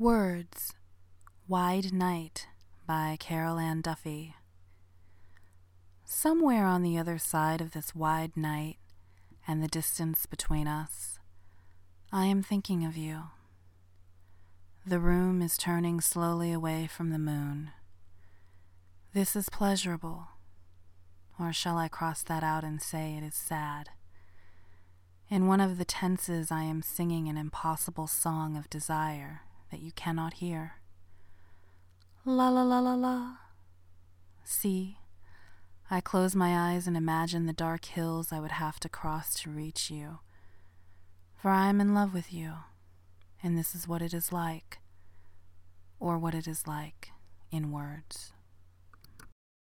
Words Wide Night by Carol Ann Duffy. Somewhere on the other side of this wide night and the distance between us, I am thinking of you. The room is turning slowly away from the moon. This is pleasurable, or shall I cross that out and say it is sad? In one of the tenses, I am singing an impossible song of desire that you cannot hear. La la la la la. See, I close my eyes and imagine the dark hills I would have to cross to reach you. For I am in love with you, and this is what it is like, or what it is like in words.